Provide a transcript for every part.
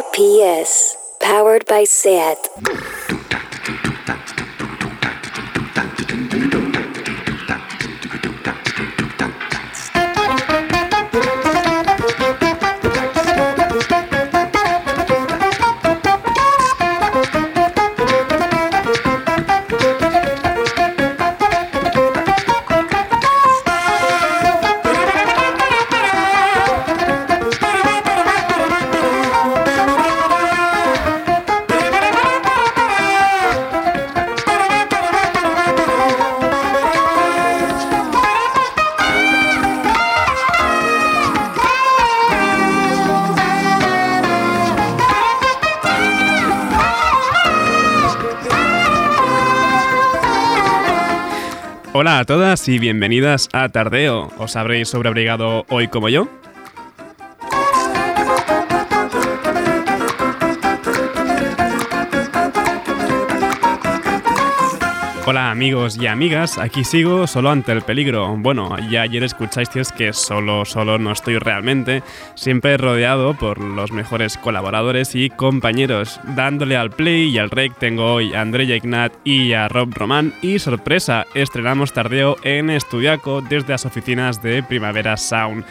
RPS, powered by SAT. Hola y bienvenidas a Tardeo. ¿Os habréis sobreabrigado hoy como yo? Amigos y amigas, aquí sigo solo ante el peligro. Bueno, ya ayer escuchasteis que solo, solo no estoy realmente, siempre rodeado por los mejores colaboradores y compañeros. Dándole al play y al rec tengo hoy a Andrea Ignat y a Rob Román y sorpresa, estrenamos tardeo en Estudiaco desde las oficinas de Primavera Sound.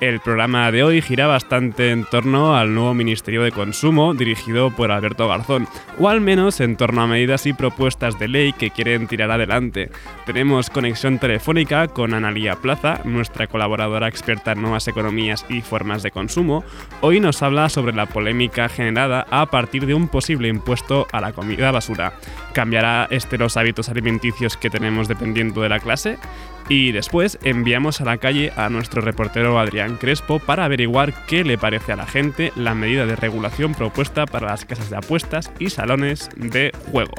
El programa de hoy gira bastante en torno al nuevo Ministerio de Consumo dirigido por Alberto Garzón, o al menos en torno a medidas y propuestas de ley que quieren tirar adelante. Tenemos conexión telefónica con Analía Plaza, nuestra colaboradora experta en nuevas economías y formas de consumo. Hoy nos habla sobre la polémica generada a partir de un posible impuesto a la comida basura. ¿Cambiará este los hábitos alimenticios que tenemos dependiendo de la clase? Y después enviamos a la calle a nuestro reportero Adrián Crespo para averiguar qué le parece a la gente la medida de regulación propuesta para las casas de apuestas y salones de juego.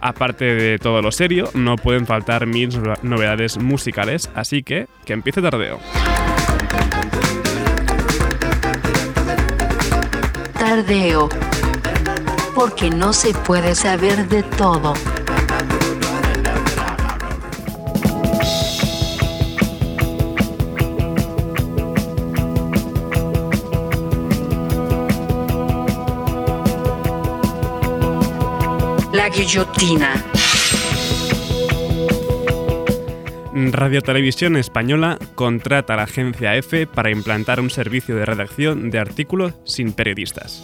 Aparte de todo lo serio, no pueden faltar mil novedades musicales, así que que empiece tardeo. Tardeo. Porque no se puede saber de todo. La guillotina. Radio Televisión Española contrata a la agencia EFE para implantar un servicio de redacción de artículos sin periodistas.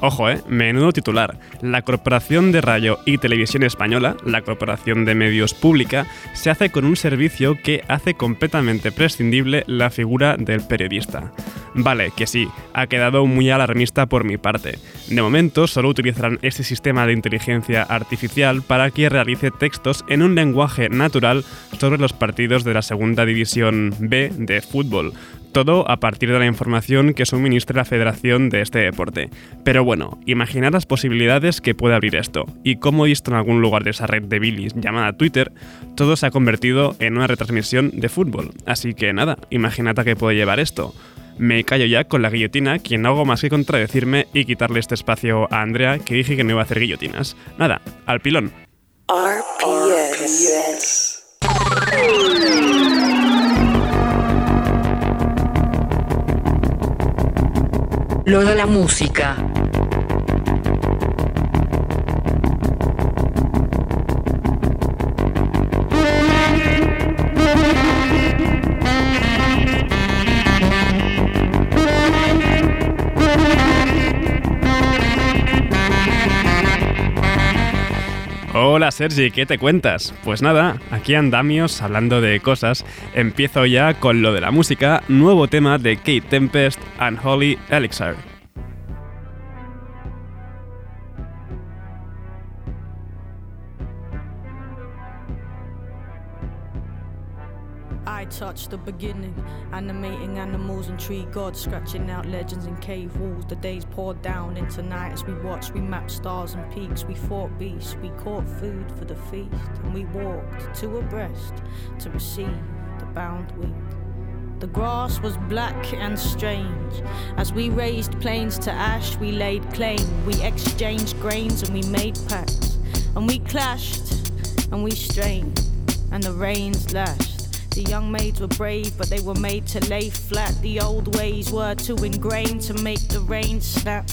Ojo, eh, menudo titular. La Corporación de Radio y Televisión Española, la Corporación de Medios Pública, se hace con un servicio que hace completamente prescindible la figura del periodista. Vale, que sí, ha quedado muy alarmista por mi parte. De momento solo utilizarán este sistema de inteligencia artificial para que realice textos en un lenguaje natural sobre los partidos de la Segunda División B de fútbol, todo a partir de la información que suministra la federación de este deporte. Pero bueno, imaginad las posibilidades que puede abrir esto, y como he visto en algún lugar de esa red de Billis llamada Twitter, todo se ha convertido en una retransmisión de fútbol. Así que nada, imaginad a qué puede llevar esto. Me callo ya con la guillotina, quien no hago más que contradecirme y quitarle este espacio a Andrea, que dije que no iba a hacer guillotinas. Nada, al pilón. Lo de la música. Hola Sergi, ¿qué te cuentas? Pues nada, aquí andamios hablando de cosas. Empiezo ya con lo de la música, nuevo tema de Kate Tempest and Holly Elixir. Touch the beginning, animating animals and tree gods, scratching out legends in cave walls. The days poured down into night as we watched. We mapped stars and peaks, we fought beasts, we caught food for the feast, and we walked two abreast to receive the bound week. The grass was black and strange. As we raised plains to ash, we laid claim. We exchanged grains and we made pacts. And we clashed and we strained, and the rains lashed The young maids were brave, but they were made to lay flat. The old ways were too ingrained to make the rain snap.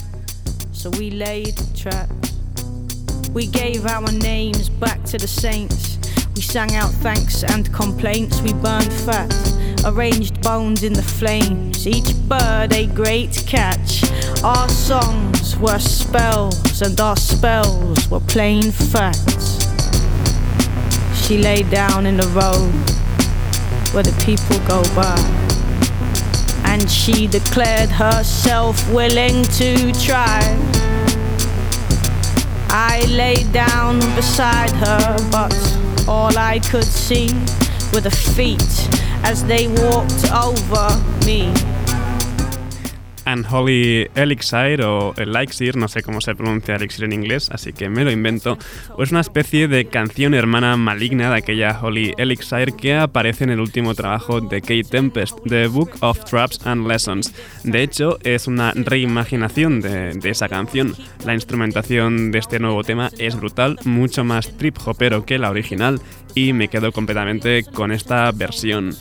So we laid traps. We gave our names back to the saints. We sang out thanks and complaints. We burned fat, arranged bones in the flames. Each bird a great catch. Our songs were spells, and our spells were plain facts. She lay down in the road where the people go by. And she declared herself willing to try. I lay down beside her, but all I could see were the feet as they walked over me. Unholy Elixir o Elixir, no sé cómo se pronuncia Elixir en inglés, así que me lo invento, es una especie de canción hermana maligna de aquella Holy Elixir que aparece en el último trabajo de Kate Tempest, The Book of Traps and Lessons. De hecho, es una reimaginación de esa canción. La instrumentación de este nuevo tema es brutal, mucho más trip hopero que la original, y me quedo completamente con esta versión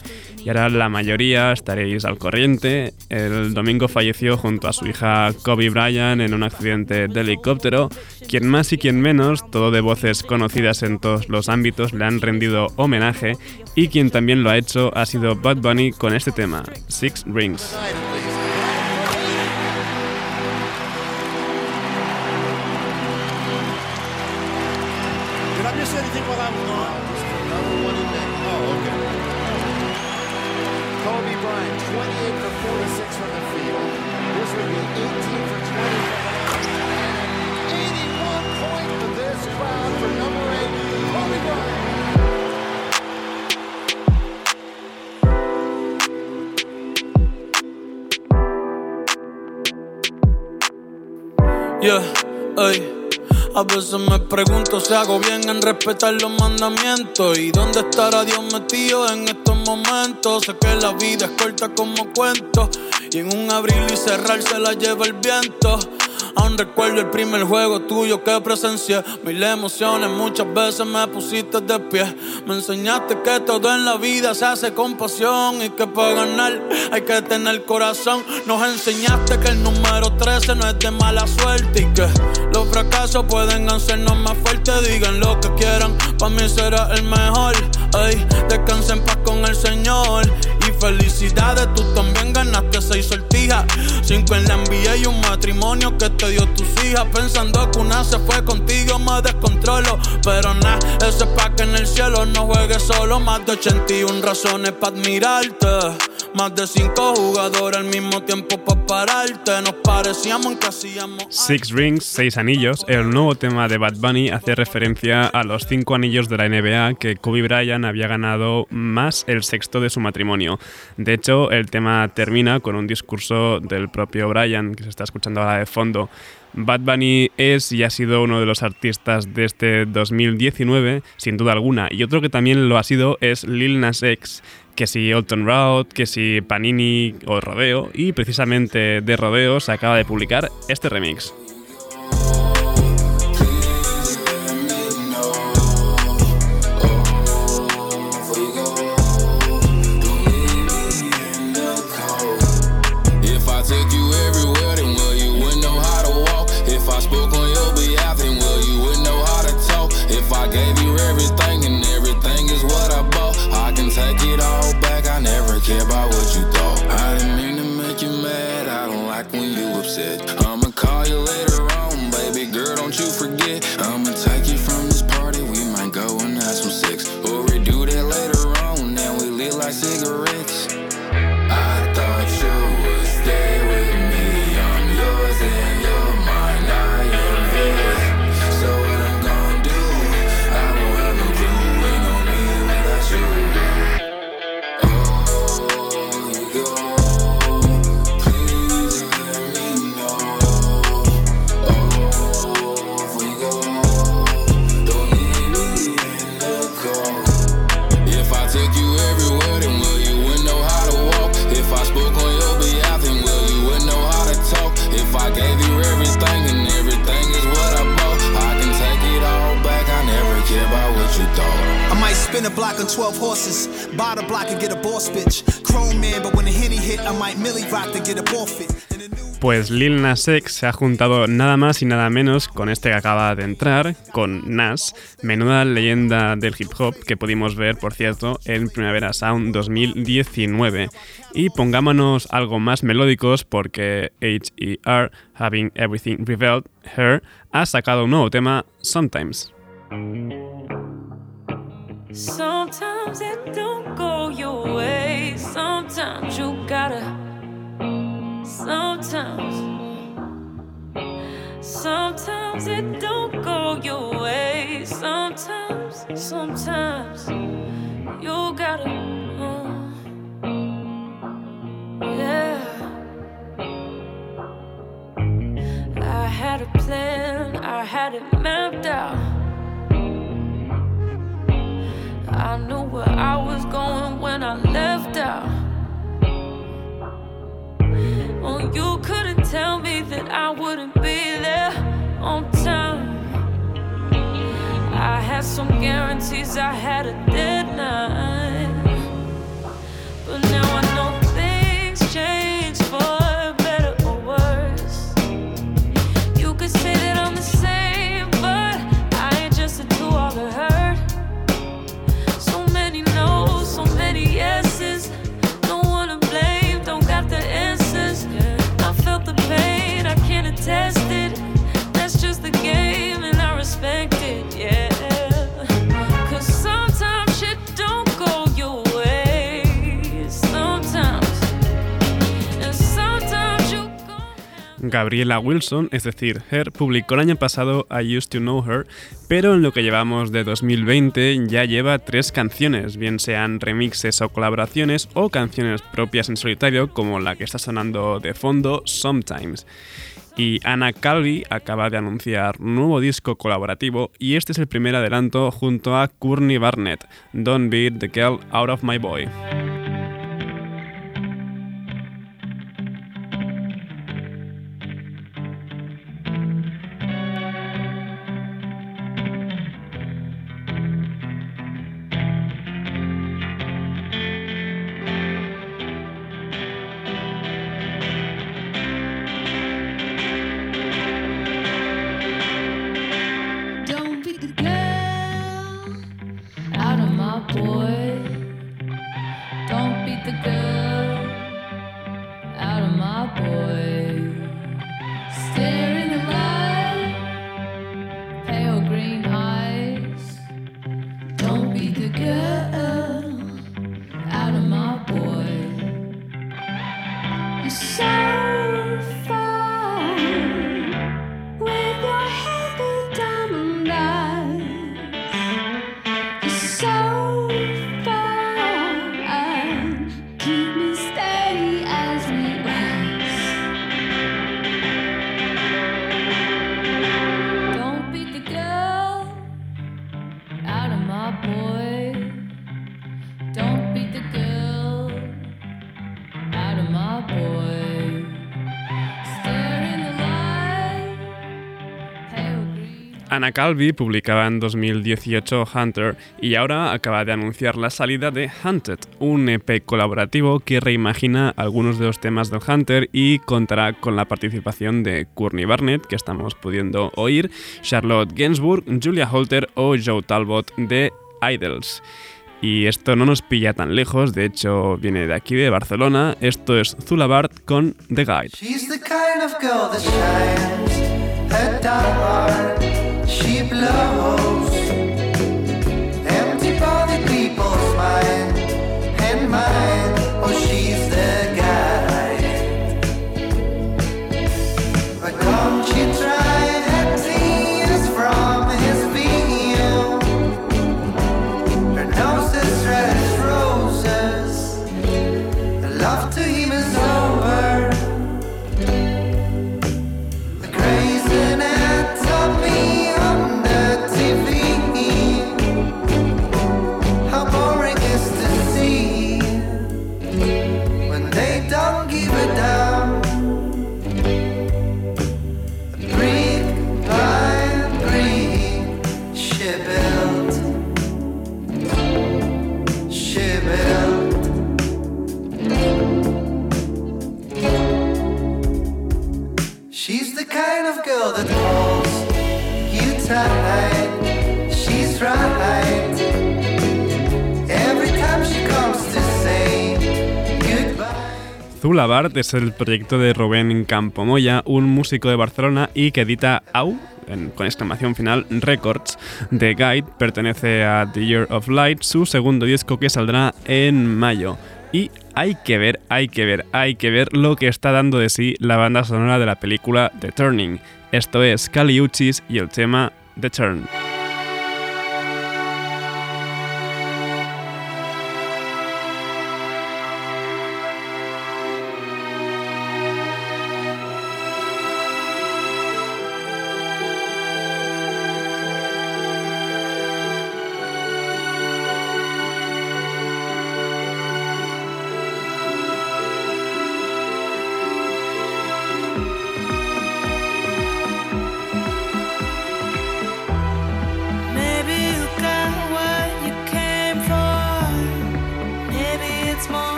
y ahora la mayoría estaréis al corriente. El domingo falleció junto a su hija Kobe Bryant en un accidente de helicóptero. Quien más y quien menos, todo de voces conocidas en todos los ámbitos, le han rendido homenaje y quien también lo ha hecho ha sido Bud Bunny con este tema, Six Rings. A veces me pregunto si hago bien en respetar los mandamientos y dónde estará Dios metido en estos momentos. Sé que la vida es corta como cuento y en un abrir y cerrar se la lleva el viento. Aún recuerdo el primer juego tuyo que presencié. Mil emociones, muchas veces me pusiste de pie. Me enseñaste que todo en la vida se hace con pasión y que para ganar hay que tener corazón. Nos enseñaste que el número 13 no es de mala suerte y que los fracasos pueden hacernos más fuertes. Digan lo que quieran, para mí será el mejor. Ay, descansen en paz con el Señor. Felicidades, tú también ganaste seis sortijas. Cinco en la NBA y un matrimonio que te dio tus hijas. Pensando que una se fue contigo, me descontrolo. Pero nada, ese es pa' que en el cielo no juegues solo. Más de 81 razones para admirarte. Más de cinco jugadores al mismo tiempo para pararte. Nos parecíamos. Six Rings, seis anillos. El nuevo tema de Bad Bunny hace referencia a los cinco anillos de la NBA que Kobe Bryant había ganado más el sexto de su matrimonio. De hecho, el tema termina con un discurso del propio Bryant que se está escuchando ahora de fondo. Bad Bunny es y ha sido uno de los artistas de este 2019, sin duda alguna, y otro que también lo ha sido es Lil Nas X, que si Alton Route, que si Panini o Rodeo, y precisamente de Rodeo se acaba de publicar este remix. Pues Lil Nas X se ha juntado nada más y nada menos con este que acaba de entrar, con Nas, menuda leyenda del hip hop que pudimos ver, por cierto, en Primavera Sound 2019. Y pongámonos algo más melódicos porque HER, Having Everything Revealed Her, ha sacado un nuevo tema, Sometimes. Sometimes it don't go your way. Sometimes you gotta. Sometimes, sometimes it don't go your way. Sometimes, sometimes you gotta, uh, yeah. I had a plan, I had it mapped out. I knew where I was going when I left out. Oh, you couldn't tell me that I wouldn't be there on time. I had some guarantees, I had a deadline. Gabriela Wilson, es decir, Her, publicó el año pasado I Used to Know Her, pero en lo que llevamos de 2020 ya lleva tres canciones, bien sean remixes o colaboraciones o canciones propias en solitario como la que está sonando de fondo, Sometimes. Y Anna Calvi acaba de anunciar nuevo disco colaborativo y este es el primer adelanto junto a Courtney Barnett, Don't Beat the Girl Out of My Boy. Anna Calvi publicaba en 2018 Hunter y ahora acaba de anunciar la salida de Hunted, un EP colaborativo que reimagina algunos de los temas del Hunter y contará con la participación de Courtney Barnett, que estamos pudiendo oír, Charlotte Gainsbourg, Julia Holter o Joe Talbot de Idols. Y esto no nos pilla tan lejos, de hecho viene de aquí de Barcelona, esto es Zulabart con The Guide. She blows empty body people's mind and mine. Azul es el proyecto de Rubén Campomoya, un músico de Barcelona y que edita AU, con exclamación final, Records. The Guide pertenece a The Year of Light, su segundo disco que saldrá en mayo. Y hay que ver, hay que ver, hay que ver lo que está dando de sí la banda sonora de la película The Turning. Esto es Kali Uchis y el tema The Turn.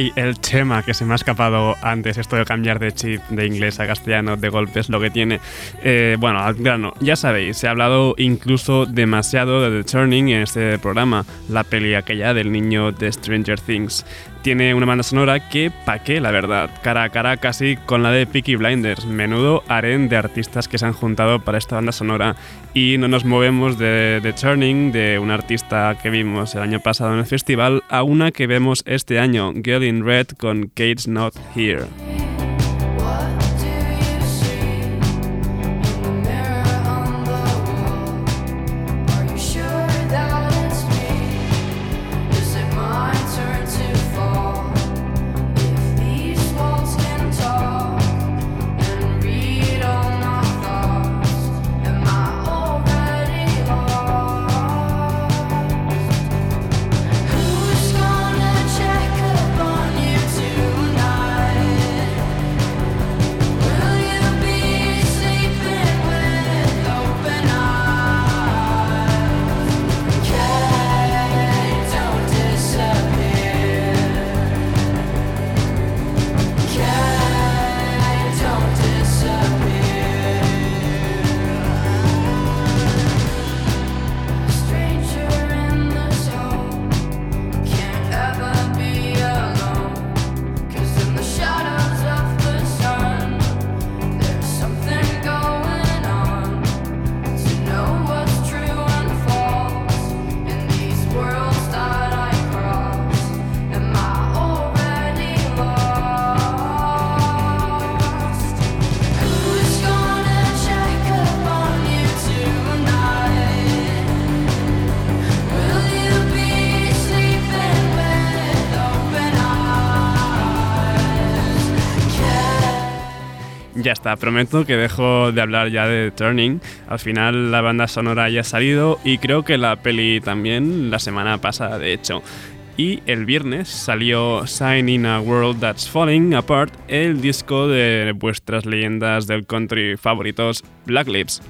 Ay, el tema que se me ha escapado antes, esto de cambiar de chip de inglés a castellano de golpe es lo que tiene. Eh, bueno, al grano, ya sabéis, se ha hablado incluso demasiado de The Turning en este programa, la peli aquella del niño de Stranger Things. Tiene una banda sonora que, pa' qué, la verdad, cara a cara casi con la de Peaky Blinders, menudo harén de artistas que se han juntado para esta banda sonora. Y no nos movemos de The Turning, de un artista que vimos el año pasado en el festival, a una que vemos este año, Girl in Red con Kate's Not Here. Está, prometo que dejo de hablar ya de Turning. Al final la banda sonora ya ha salido y creo que la peli también la semana pasada, de hecho. Y el viernes salió Sign in a World That's Falling Apart, el disco de vuestras leyendas del country favoritos, Black Lips.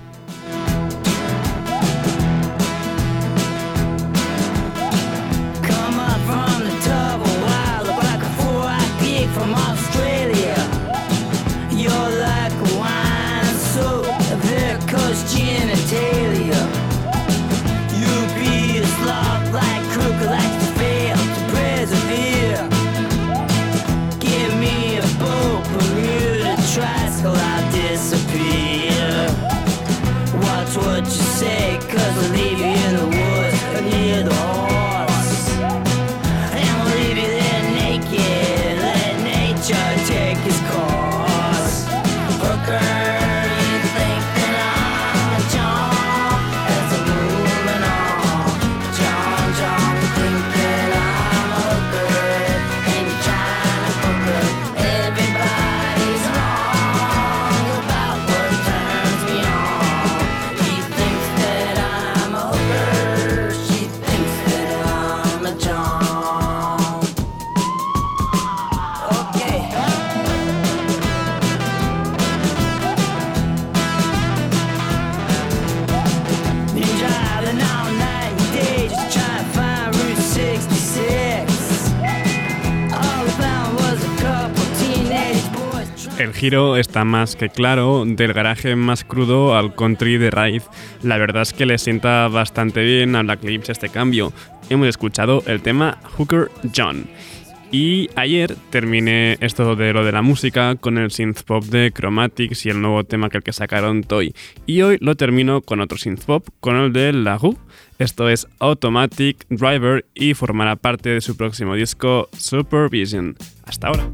Giro está más que claro, del garaje más crudo al country de raíz. La verdad es que le sienta bastante bien a Black Lips este cambio. Hemos escuchado el tema Hooker John. Y ayer terminé esto de lo de la música con el synth pop de Chromatics y el nuevo tema que el que sacaron Toy. Y hoy lo termino con otro synth pop, con el de La Who. Esto es Automatic Driver y formará parte de su próximo disco Supervision. Hasta ahora.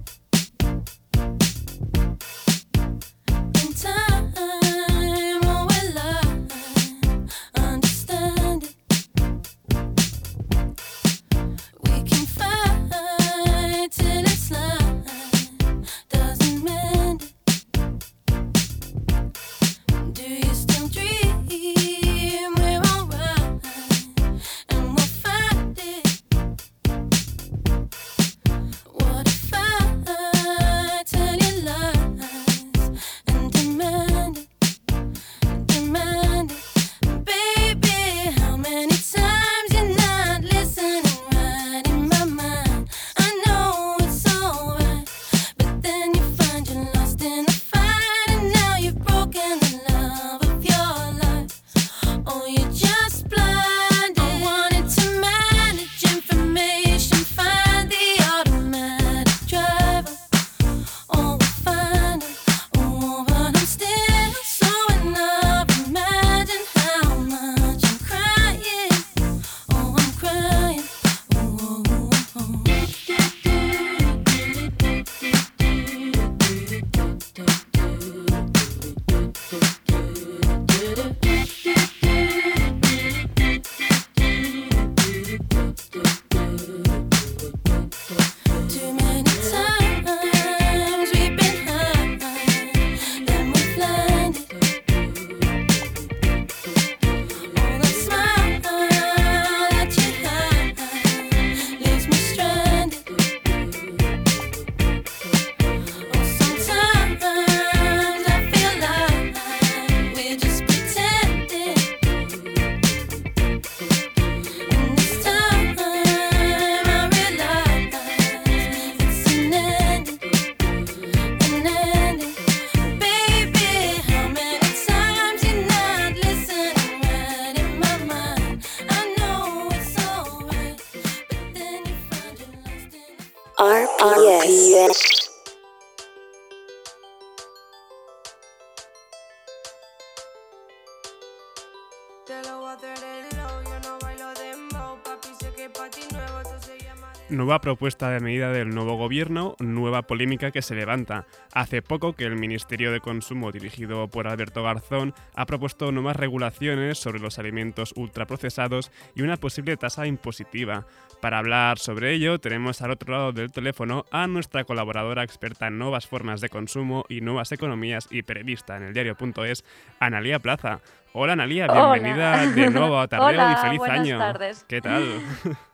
Propuesta de medida del nuevo gobierno, nueva polémica que se levanta. Hace poco que el Ministerio de Consumo, dirigido por Alberto Garzón, ha propuesto nuevas regulaciones sobre los alimentos ultraprocesados y una posible tasa impositiva. Para hablar sobre ello, tenemos al otro lado del teléfono a nuestra colaboradora experta en nuevas formas de consumo y nuevas economías y periodista en el diario.es, Analía Plaza. Hola Analía, Hola. bienvenida de nuevo a Tardeo Hola, y feliz buenas año. tardes. ¿Qué tal?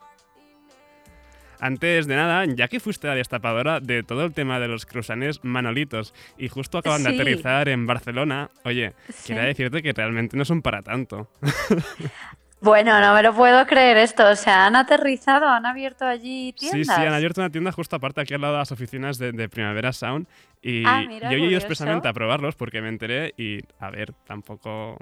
Antes de nada, ya que fuiste la destapadora de todo el tema de los cruzanes manolitos y justo acaban de Sí. aterrizar en Barcelona, oye, Sí. quería decirte que realmente no son para tanto. Bueno, no me lo puedo creer esto. O sea, han aterrizado, han abierto allí Sí, tiendas. sí, han abierto una tienda justo aparte aquí al lado de las oficinas de, de Primavera Sound y Ah, mira, yo he ido expresamente a probarlos porque me enteré y, a ver, tampoco...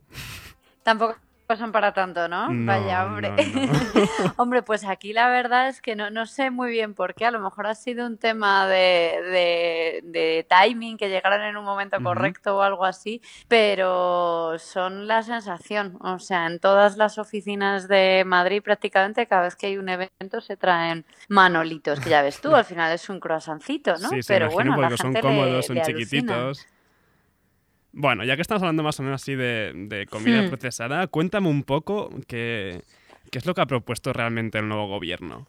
Tampoco son para tanto, ¿no? No, Vaya, hombre. no, hombre, pues aquí la verdad es que no, no sé muy bien por qué. A lo mejor ha sido un tema de, de- de timing, que llegaran en un momento correcto o algo así, pero son la sensación. O sea, en todas las oficinas de Madrid prácticamente cada vez que hay un evento se traen manolitos, que ya ves tú, al final es un croissancito, ¿no? Sí, pero imagino bueno, a la porque son gente le- cómodos, son le alucina. Bueno, ya que estamos hablando más o menos así de, de comida Hmm. procesada, cuéntame un poco qué, qué es lo que ha propuesto realmente el nuevo gobierno.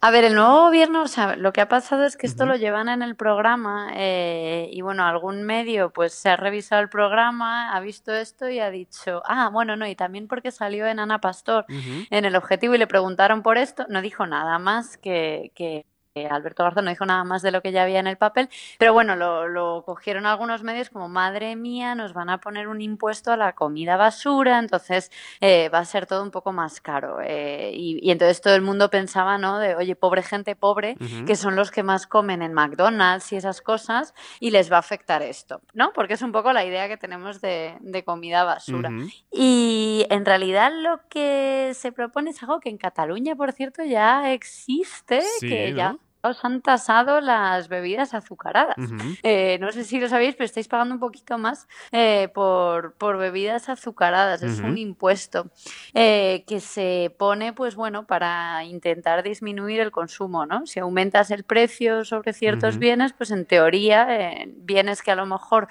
A ver, el nuevo gobierno, o sea, lo que ha pasado es que esto lo llevan en el programa eh, y bueno, algún medio pues se ha revisado el programa, ha visto esto y ha dicho, ah, bueno, no, y también porque salió en Ana Pastor en el objetivo y le preguntaron por esto, no dijo nada más que, que Alberto Garzón no dijo nada más de lo que ya había en el papel, pero bueno, lo, lo cogieron algunos medios como, madre mía, nos van a poner un impuesto a la comida basura, entonces eh, va a ser todo un poco más caro. eh, y, y entonces todo el mundo pensaba, ¿no? De, oye, pobre gente pobre, que son los que más comen en McDonald's y esas cosas, y les va a afectar esto, ¿no? Porque es un poco la idea que tenemos de, de comida basura. Y en realidad lo que se propone es algo que en Cataluña, por cierto, ya existe, Sí, que ya. Os han tasado las bebidas azucaradas. Eh, no sé si lo sabéis, pero estáis pagando un poquito más eh, por, por bebidas azucaradas. Es un impuesto eh, que se pone, pues bueno, para intentar disminuir el consumo, ¿no? Si aumentas el precio sobre ciertos bienes, pues en teoría, bienes que a lo mejor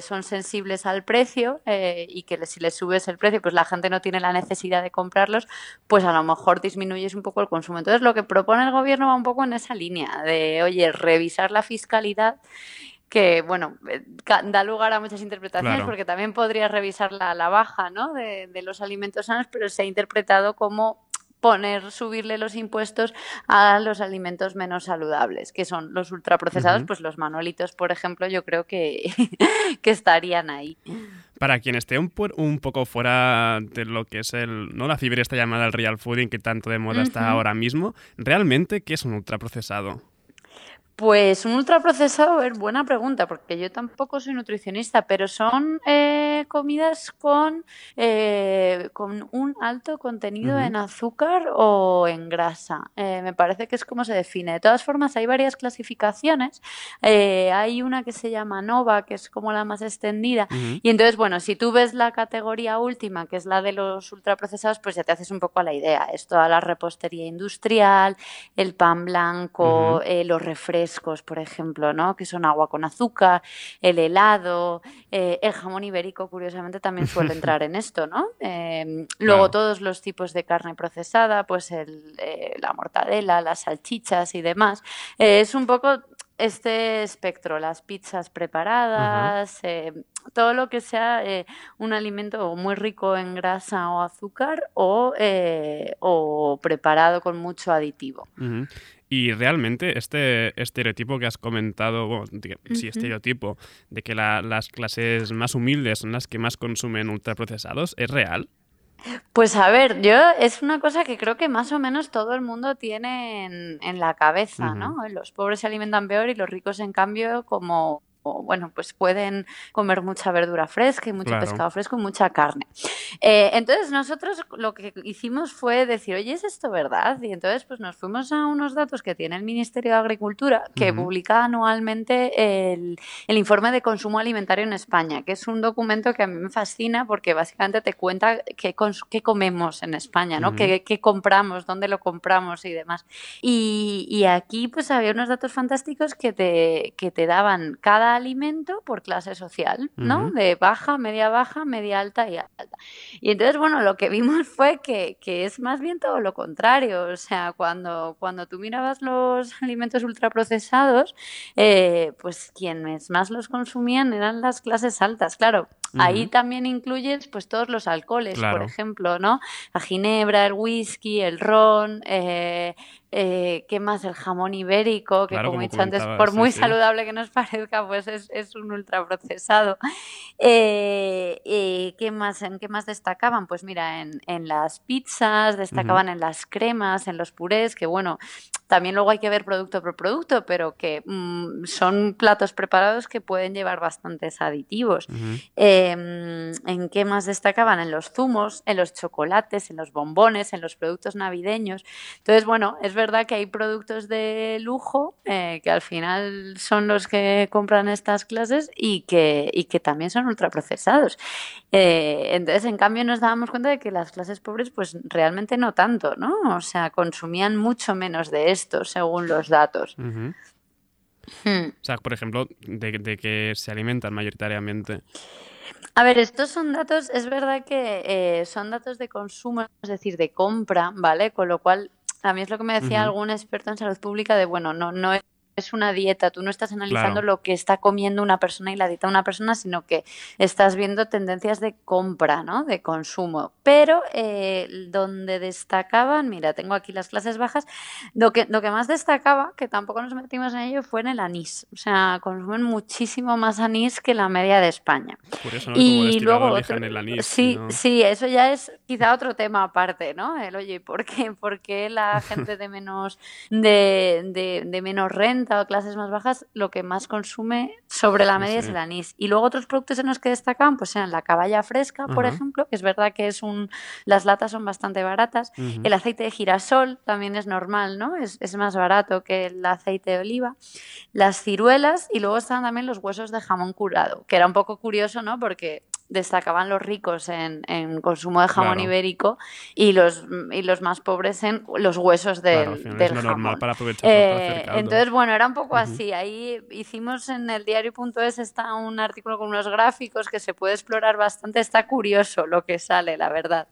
son sensibles al precio y que si le subes el precio, pues la gente no tiene la necesidad de comprarlos, pues a lo mejor disminuyes un poco el consumo. Entonces, lo que propone el gobierno va un poco en esa línea de, oye, revisar la fiscalidad que, bueno, eh, da lugar a muchas interpretaciones Claro. porque también podrías revisar la, la baja, ¿no? de, de los alimentos sanos, pero se ha interpretado como poner, subirle los impuestos a los alimentos menos saludables, que son los ultraprocesados, pues los manolitos, por ejemplo, yo creo que, que estarían ahí. Para quien esté un, poco fuera de lo que es el, ¿no? la fibra esta llamada el real fooding que tanto de moda está ahora mismo, ¿realmente qué es un ultraprocesado? Pues un ultraprocesado es buena pregunta, porque yo tampoco soy nutricionista, pero son eh, comidas con, eh, con un alto contenido en azúcar o en grasa. Eh, me parece que es como se define. De todas formas, hay varias clasificaciones. Hay una que se llama Nova, que es como la más extendida. Y entonces, bueno, si tú ves la categoría última, que es la de los ultraprocesados, pues ya te haces un poco a la idea. Es toda la repostería industrial, el pan blanco, los refrescos, por ejemplo, ¿no? Que son agua con azúcar, el helado, eh, el jamón ibérico, curiosamente, también suele entrar en esto, ¿no? Eh, luego Claro. todos los tipos de carne procesada, pues el, eh, la mortadela, las salchichas y demás. Eh, es un poco este espectro, las pizzas preparadas, eh, todo lo que sea eh, un alimento muy rico en grasa o azúcar o, eh, o preparado con mucho aditivo. Y realmente este estereotipo que has comentado, bueno, de- sí, estereotipo, de que la- las clases más humildes son las que más consumen ultraprocesados, ¿es real? Pues a ver, yo es una cosa que creo que más o menos todo el mundo tiene en, en la cabeza. ¿no? Los pobres se alimentan peor y los ricos, en cambio, como, o, bueno, pues pueden comer mucha verdura fresca y mucho Claro. pescado fresco y mucha carne. Eh, entonces nosotros lo que hicimos fue decir, oye, ¿es esto verdad? Y entonces pues nos fuimos a unos datos que tiene el Ministerio de Agricultura, que publica anualmente el, el informe de consumo alimentario en España, que es un documento que a mí me fascina porque básicamente te cuenta qué, qué comemos en España, ¿no? Qué, qué compramos, dónde lo compramos y demás. Y, y aquí pues había unos datos fantásticos que te, que te daban cada alimento por clase social, ¿no? De baja, media baja, media alta y alta. Y entonces, bueno, lo que vimos fue que, que es más bien todo lo contrario. O sea, cuando, cuando tú mirabas los alimentos ultraprocesados, eh, pues quienes más los consumían eran las clases altas. Claro, ahí también incluyes pues todos los alcoholes, Claro. por ejemplo, ¿no? La ginebra, el whisky, el ron, eh, eh, ¿qué más? El jamón ibérico, que Claro, como he dicho antes, por sí, muy sí. saludable que nos parezca, pues es, es un ultraprocesado. Eh, eh, ¿qué más, ¿En qué más destacaban? Pues mira, en, en las pizzas, destacaban en las cremas, en los purés, que bueno, también luego hay que ver producto por producto, pero que mm, son platos preparados que pueden llevar bastantes aditivos. Eh, ¿En qué más destacaban? En los zumos, en los chocolates, en los bombones, en los productos navideños. Entonces, bueno, es verdad que hay productos de lujo eh, que al final son los que compran estas clases y que, y que también son ultraprocesados. Eh, entonces, en cambio, nos dábamos cuenta de que las clases pobres, pues realmente no tanto, ¿no? O sea, consumían mucho menos de esto, según los datos. Hmm. O sea, por ejemplo, de, de que se alimentan mayoritariamente. A ver, estos son datos, es verdad que eh, son datos de consumo, es decir, de compra, ¿vale? Con lo cual, a mí es lo que me decía algún experto en salud pública de, bueno, no, no es es una dieta, tú no estás analizando Claro. lo que está comiendo una persona y la dieta de una persona, sino que estás viendo tendencias de compra, ¿no? De consumo. Pero eh, donde destacaban, mira, tengo aquí las clases bajas, lo que, lo que más destacaba, que tampoco nos metimos en ello, fue en el anís. O sea, consumen muchísimo más anís que la media de España. Curioso, ¿no? Y luego otro- el anís. sí, ¿no? sí, eso ya es quizá otro tema aparte, ¿no? El oye, ¿por qué, por qué la gente de menos de, de- de menos renta o clases más bajas lo que más consume sobre la Sí, media es el anís? Y luego otros productos en los que destacan, pues eran la caballa fresca, por ejemplo, que es verdad que es un las latas son bastante baratas. El aceite de girasol también es normal, ¿no? Es, es más barato que el aceite de oliva. Las ciruelas y luego estaban también los huesos de jamón curado, que era un poco curioso, ¿no? Porque destacaban los ricos en, en consumo de jamón Claro. ibérico y los, y los más pobres en los huesos del, Claro, al final del es lo jamón. normal para aprovechar para Eh, caldo. entonces, bueno, era un poco así. Ahí hicimos en el diario.es está un artículo con unos gráficos que se puede explorar bastante. Está curioso lo que sale, la verdad.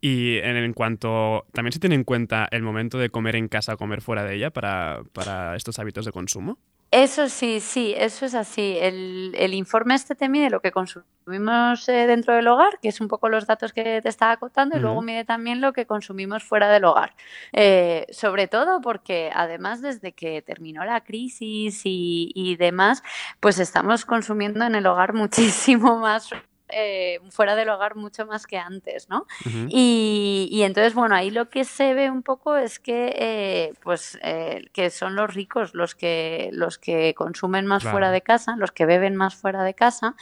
Y en, en cuanto. También se tiene en cuenta el momento de comer en casa o comer fuera de ella para, para estos hábitos de consumo. Eso sí, sí, eso es así. El, el informe este te mide lo que consumimos eh, dentro del hogar, que es un poco los datos que te estaba contando, y luego mide también lo que consumimos fuera del hogar. Eh, sobre todo porque además desde que terminó la crisis y, y demás, pues estamos consumiendo en el hogar muchísimo más. Eh, fuera del hogar mucho más que antes, ¿no? Y, y entonces, bueno, ahí lo que se ve un poco es que, eh, pues, eh, que son los ricos los que, los que consumen más Claro. fuera de casa, los que beben más fuera de casa.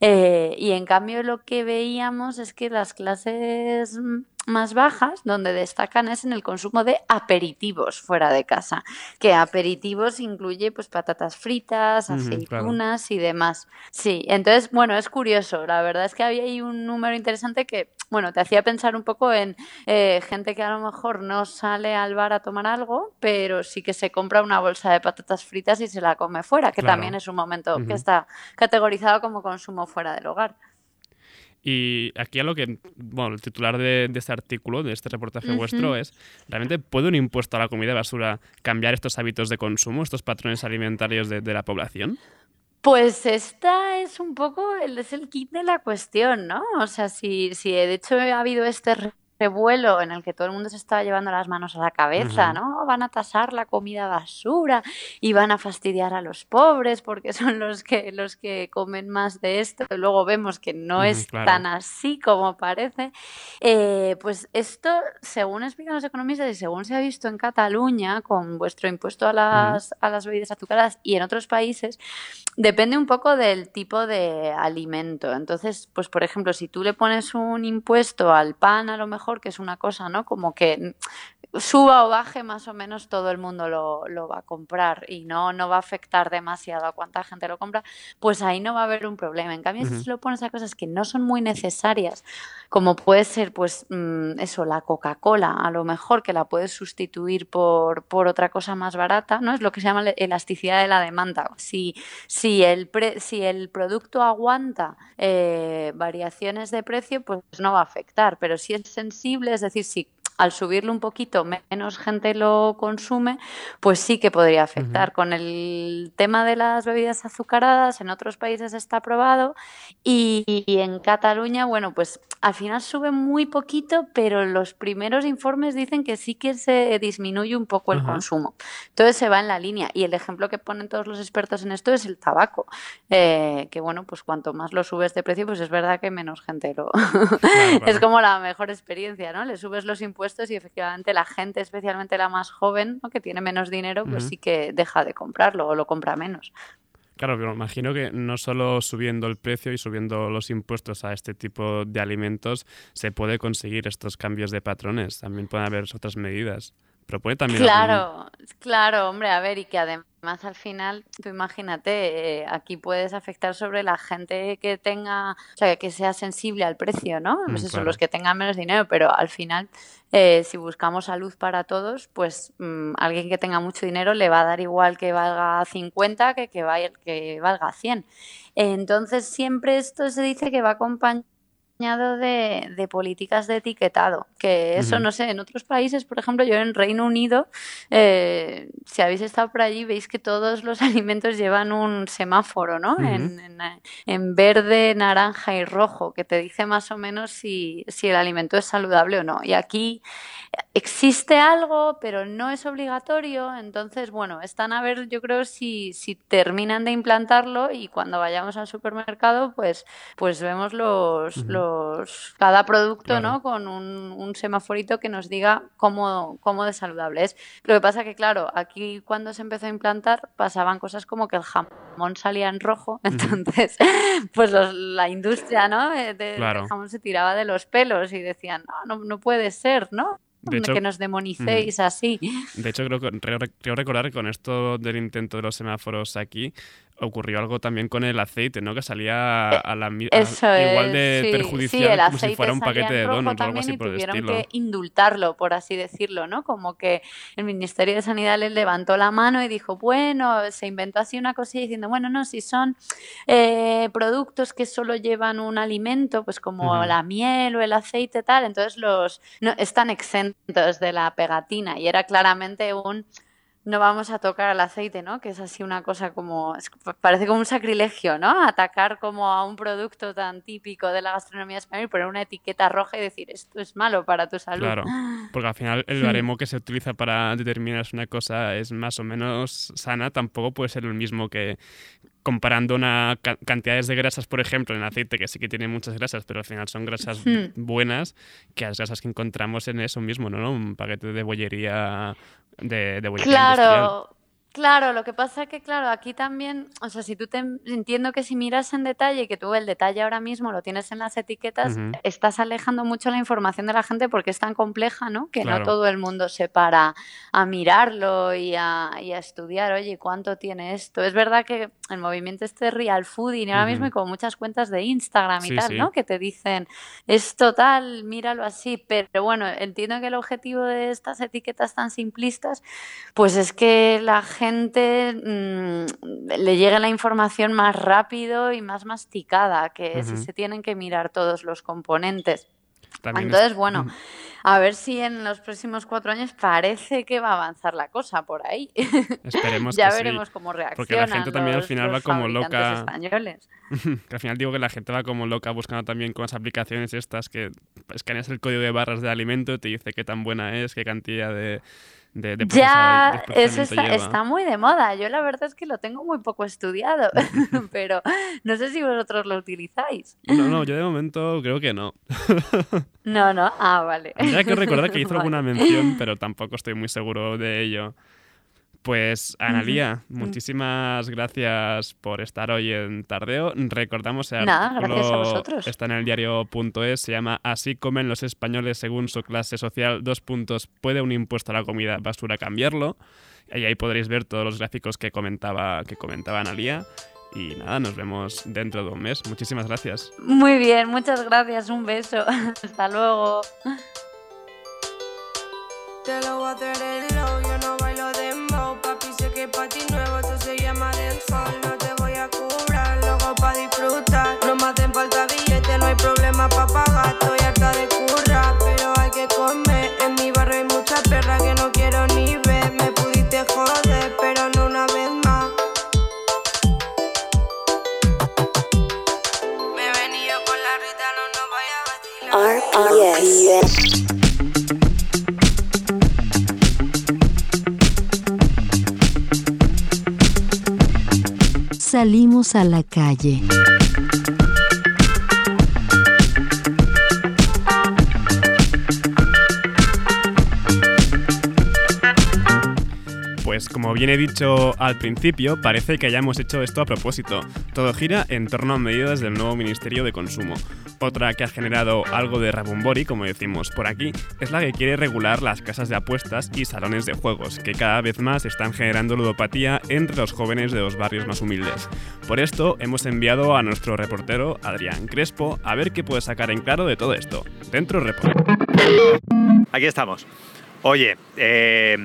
y en cambio lo que veíamos es que las clases mm, más bajas, donde destacan es en el consumo de aperitivos fuera de casa, que aperitivos incluye pues patatas fritas, claro. aceitunas y demás. Sí, entonces, bueno, es curioso. La verdad es que había ahí un número interesante que, bueno, te hacía pensar un poco en eh, gente que a lo mejor no sale al bar a tomar algo, pero sí que se compra una bolsa de patatas fritas y se la come fuera, que Claro. también es un momento que está categorizado como consumo fuera del hogar. Y aquí a lo que, bueno, el titular de, de este artículo, de este reportaje vuestro, es, ¿realmente puede un impuesto a la comida basura cambiar estos hábitos de consumo, estos patrones alimentarios de, de la población? Pues esta es un poco el, es el kit de la cuestión, ¿no? O sea, si, si de hecho ha habido este re- revuelo en el que todo el mundo se está llevando las manos a la cabeza, Ujú. ¿no? Van a tasar la comida basura y van a fastidiar a los pobres porque son los que los que comen más de esto. Y luego vemos que no Ujú, es claro. tan así como parece. Eh, pues esto, según explican los economistas y según se ha visto en Cataluña con vuestro impuesto a las, a las bebidas azucaradas y en otros países, Depende un poco del tipo de alimento. Entonces, pues por ejemplo, si tú le pones un impuesto al pan, a lo mejor, que es una cosa, ¿no? Como que suba o baje, más o menos todo el mundo lo, lo va a comprar y no, no va a afectar demasiado a cuánta gente lo compra, pues ahí no va a haber un problema. En cambio, si se lo pones a cosas que no son muy necesarias, como puede ser, pues, mm, eso, la Coca-Cola, a lo mejor que la puedes sustituir por, por otra cosa más barata, ¿no? Es lo que se llama la elasticidad de la demanda. Si, si, el, pre- si el producto aguanta eh, variaciones de precio, pues no va a afectar. Pero si es es decir, si al subirlo un poquito menos gente lo consume, pues sí que podría afectar. Con el tema de las bebidas azucaradas, en otros países está aprobado y, y en Cataluña, bueno, pues al final sube muy poquito, pero los primeros informes dicen que sí que se disminuye un poco el consumo. Entonces se va en la línea. Y el ejemplo que ponen todos los expertos en esto es el tabaco. Eh, que bueno, pues cuanto más lo subes de precio, pues es verdad que menos gente lo... Claro, Es como la mejor experiencia, ¿no? Le subes los impuestos y efectivamente la gente, especialmente la más joven, ¿no? que tiene menos dinero, pues sí que deja de comprarlo o lo compra menos. Claro, pero imagino que no solo subiendo el precio y subiendo los impuestos a este tipo de alimentos se puede conseguir estos cambios de patrones. También pueden haber otras medidas. Pero puede también algún- Claro, claro, hombre, a ver, y que además al final, tú imagínate, eh, aquí puedes afectar sobre la gente que tenga, o sea, que sea sensible al precio, ¿no? Mm, Pues eso, claro. los que tengan menos dinero, pero al final, eh, si buscamos salud para todos, pues mm, alguien que tenga mucho dinero le va a dar igual que valga 50 que que valga 100. Entonces, siempre esto se dice que va acompañado añado de, de políticas de etiquetado, que eso, no sé, en otros países, por ejemplo, yo en Reino Unido, eh, si habéis estado por allí, veis que todos los alimentos llevan un semáforo, ¿no? En, en, en verde, naranja y rojo, que te dice más o menos si, si el alimento es saludable o no. Y aquí existe algo, pero no es obligatorio. Entonces, bueno, están a ver, yo creo, si, si terminan de implantarlo y cuando vayamos al supermercado, pues, pues vemos los, los cada producto, Claro. ¿no? Con un, un semaforito que nos diga cómo, cómo de saludable es. Lo que pasa que, claro, aquí cuando se empezó a implantar pasaban cosas como que el jamón salía en rojo, entonces, pues los- la industria, ¿no? De- Claro. del jamón se tiraba de los pelos y decían, no, no, no puede ser, ¿no? De hecho- que nos demonicéis así. De hecho, creo, creo, creo recordar que con esto del intento de los semáforos aquí ocurrió algo también con el aceite, ¿no? Que salía a la a- igual de sí, perjudicial sí, el como si fuera un paquete de donuts o algo así y por el tuvieron que indultarlo, por así decirlo, ¿no? Como que el Ministerio de Sanidad les levantó la mano y dijo, bueno, se inventó así una cosilla diciendo, bueno, no, si son eh, productos que solo llevan un alimento, pues como la miel o el aceite tal, entonces los no, están exentos de la pegatina y era claramente un no vamos a tocar al aceite, ¿no? Que es así una cosa como, es- parece como un sacrilegio, ¿no? Atacar como a un producto tan típico de la gastronomía española y poner una etiqueta roja y decir, esto es malo para tu salud. Claro, porque al final el baremo que se utiliza para determinar si una cosa es más o menos sana tampoco puede ser el mismo que comparando una ca- cantidades de grasas, por ejemplo, en el aceite, que sí que tiene muchas grasas, pero al final son grasas Hmm. buenas, que las grasas que encontramos en eso mismo, ¿no? Un paquete de bollería de, de bollería industrial. Claro, lo que pasa que, claro, aquí también, o sea, si tú te entiendo que si miras en detalle, que tú el detalle ahora mismo lo tienes en las etiquetas, estás alejando mucho la información de la gente porque es tan compleja, ¿no? Que Claro. no todo el mundo se para a mirarlo y a, y a estudiar, oye, ¿cuánto tiene esto? Es verdad que el movimiento este real fooding ahora mismo y con muchas cuentas de Instagram y Sí, tal, sí. ¿no? Que te dicen, es total, míralo así, pero bueno, entiendo que el objetivo de estas etiquetas tan simplistas pues es que la gente mm, le llegue la información más rápido y más masticada, que si Ujú. se tienen que mirar todos los componentes. También es- Entonces, bueno, Ujú. a ver si en los próximos cuatro años parece que va a avanzar la cosa por ahí. Esperemos ya que sí, veremos cómo reaccionan porque la gente también al los- final va como loca. españoles. que al final digo que la gente va como loca buscando también con las aplicaciones estas que escaneas el código de barras de alimento, te dice qué tan buena es, qué cantidad de, de, de Ya, de eso está, está muy de moda. Yo la verdad es que lo tengo muy poco estudiado, pero no sé si vosotros lo utilizáis. No, no, yo de momento creo que no. No, no. Ah, vale. Tendría que recordar que hizo Vale. alguna mención, pero tampoco estoy muy seguro de ello. Pues, Analía, muchísimas gracias por estar hoy en Tardeo. Recordamos el Nada, a está en el diario.es, se llama Así comen los españoles según su clase social, dos puntos, ¿puede un impuesto a la comida basura cambiarlo? Y ahí podréis ver todos los gráficos que comentaba, que comentaba Analía. Y nada, nos vemos dentro de un mes. Muchísimas gracias. Muy bien, muchas gracias. Un beso. Hasta luego. Te lo voy a hacer el low, yo no bailo dembow Papi, sé que pa' ti nuevo, esto se llama dancehall. No te voy a cobrar, luego pa' disfrutar. No me hacen falta billetes, no hay problema pa' pagar. Estoy harta de currar, pero hay que comer. En mi barrio hay mucha perra que no A la calle. Pues como bien he dicho al principio, parece que hayamos hecho esto a propósito. Todo gira en torno a medidas del nuevo Ministerio de Consumo. Otra que ha generado algo de rabumbori, como decimos por aquí, es la que quiere regular las casas de apuestas y salones de juegos, que cada vez más están generando ludopatía entre los jóvenes de los barrios más humildes. Por esto hemos enviado a nuestro reportero, Adrián Crespo, a ver qué puede sacar en claro de todo esto. Dentro Report. Aquí estamos. Oye, eh,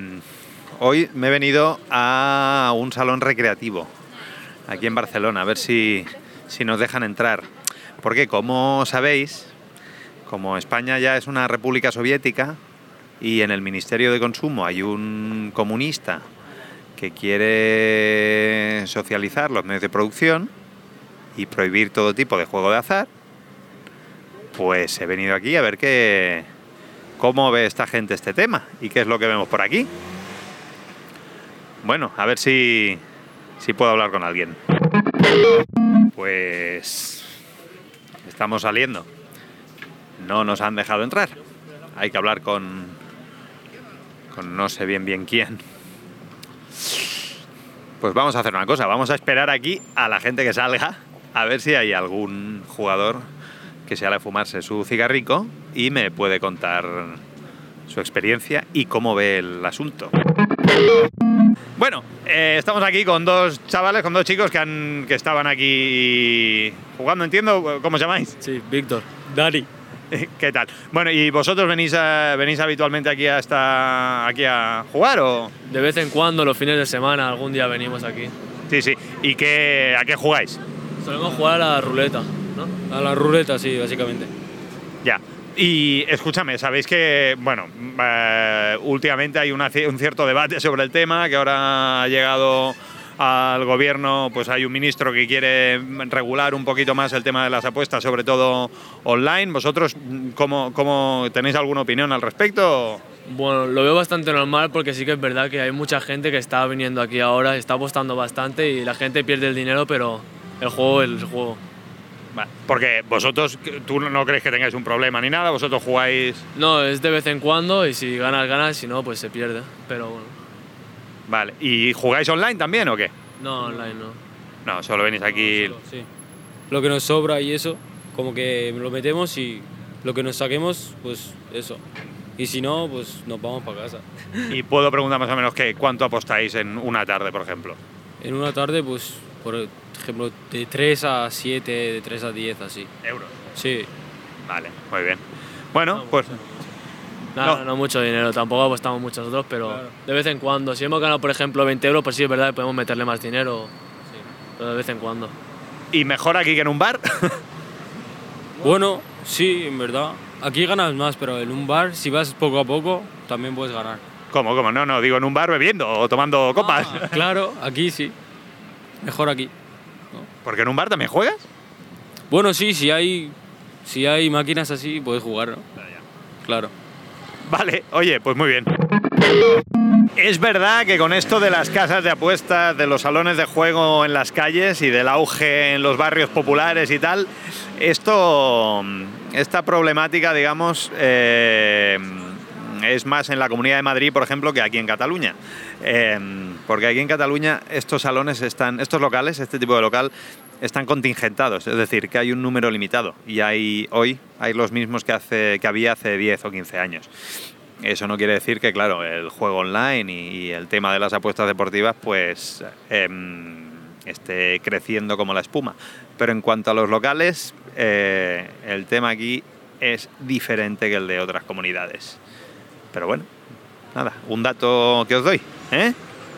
hoy me he venido a un salón recreativo aquí en Barcelona, a ver si, si nos dejan entrar. Porque como sabéis, como España ya es una república soviética y en el Ministerio de Consumo hay un comunista que quiere socializar los medios de producción y prohibir todo tipo de juego de azar, pues he venido aquí a ver qué, cómo ve esta gente este tema y qué es lo que vemos por aquí. Bueno, a ver si, si puedo hablar con alguien. Pues estamos saliendo. No nos han dejado entrar. Hay que hablar con, con no sé bien bien quién. Pues vamos a hacer una cosa, vamos a esperar aquí a la gente que salga, a ver si hay algún jugador que se sale a fumarse su cigarrico y me puede contar su experiencia y cómo ve el asunto. Bueno, eh, estamos aquí con dos chavales, con dos chicos que, han, que estaban aquí jugando, entiendo, ¿cómo os llamáis? Sí, Víctor. Dani. ¿Qué tal? Bueno, ¿y vosotros venís, a- venís habitualmente aquí a, esta, aquí a jugar o...? De vez en cuando, los fines de semana, algún día venimos aquí. Sí, sí. ¿Y qué, a qué jugáis? Solemos jugar a la ruleta, ¿no? A la ruleta, sí, básicamente. Ya. Y escúchame, sabéis que, bueno, eh, últimamente hay un cierto debate sobre el tema, que ahora ha llegado al gobierno, pues hay un ministro que quiere regular un poquito más el tema de las apuestas, sobre todo online. ¿Vosotros mm, cómo, cómo tenéis alguna opinión al respecto? Bueno, lo veo bastante normal porque sí que es verdad que hay mucha gente que está viniendo aquí ahora, está apostando bastante y la gente pierde el dinero, pero el juego es el juego. Porque vosotros, tú no crees que tengáis un problema ni nada, vosotros jugáis... No, es de vez en cuando y si ganas, ganas, si no, pues se pierde. Pero bueno, Vale, ¿y jugáis online también o qué? no online no. No, solo venís aquí... Sí. Lo que nos sobra y eso, como que lo metemos y lo que nos saquemos, pues eso. Y si no, pues nos vamos para casa. Y puedo preguntar más o menos que cuánto apostáis en una tarde, por ejemplo. En una tarde, pues, por ejemplo, de 3 a 7, de 3 a 10, así. ¿Euros? Sí. Vale, muy bien. Bueno, pues No, no, mucho dinero, tampoco apostamos mucho nosotros, pero de vez en cuando. Si hemos ganado, por ejemplo, 20 euros, pues sí es verdad que podemos meterle más dinero, pero de vez en cuando. ¿Y mejor aquí que en un bar? Bueno, sí, en verdad. Aquí ganas más, pero en un bar, si vas poco a poco, también puedes ganar. ¿Cómo, cómo? No, no, digo en un bar bebiendo o tomando copas. Claro, aquí sí. Mejor aquí. ¿Porque en un bar también juegas? Bueno, sí, si hay, si hay máquinas así, puedes jugar, ¿no? Claro. Vale, oye, pues muy bien. Es verdad que con esto de las casas de apuestas, de los salones de juego en las calles y del auge en los barrios populares y tal, esto, esta problemática, digamos, eh, es más en la Comunidad de Madrid, por ejemplo, que aquí en Cataluña. Eh, porque aquí en Cataluña estos salones están, estos locales, este tipo de local, están contingentados, es decir, que hay un número limitado y hay hoy hay los mismos que hace que había hace 10 o 15 años. Eso no quiere decir que, claro, el juego online y, el tema de las apuestas deportivas, pues em, esté creciendo como la espuma. Pero en cuanto a los locales, eh, el tema aquí es diferente que el de otras comunidades. Pero bueno, nada, un dato que os doy, ¿eh?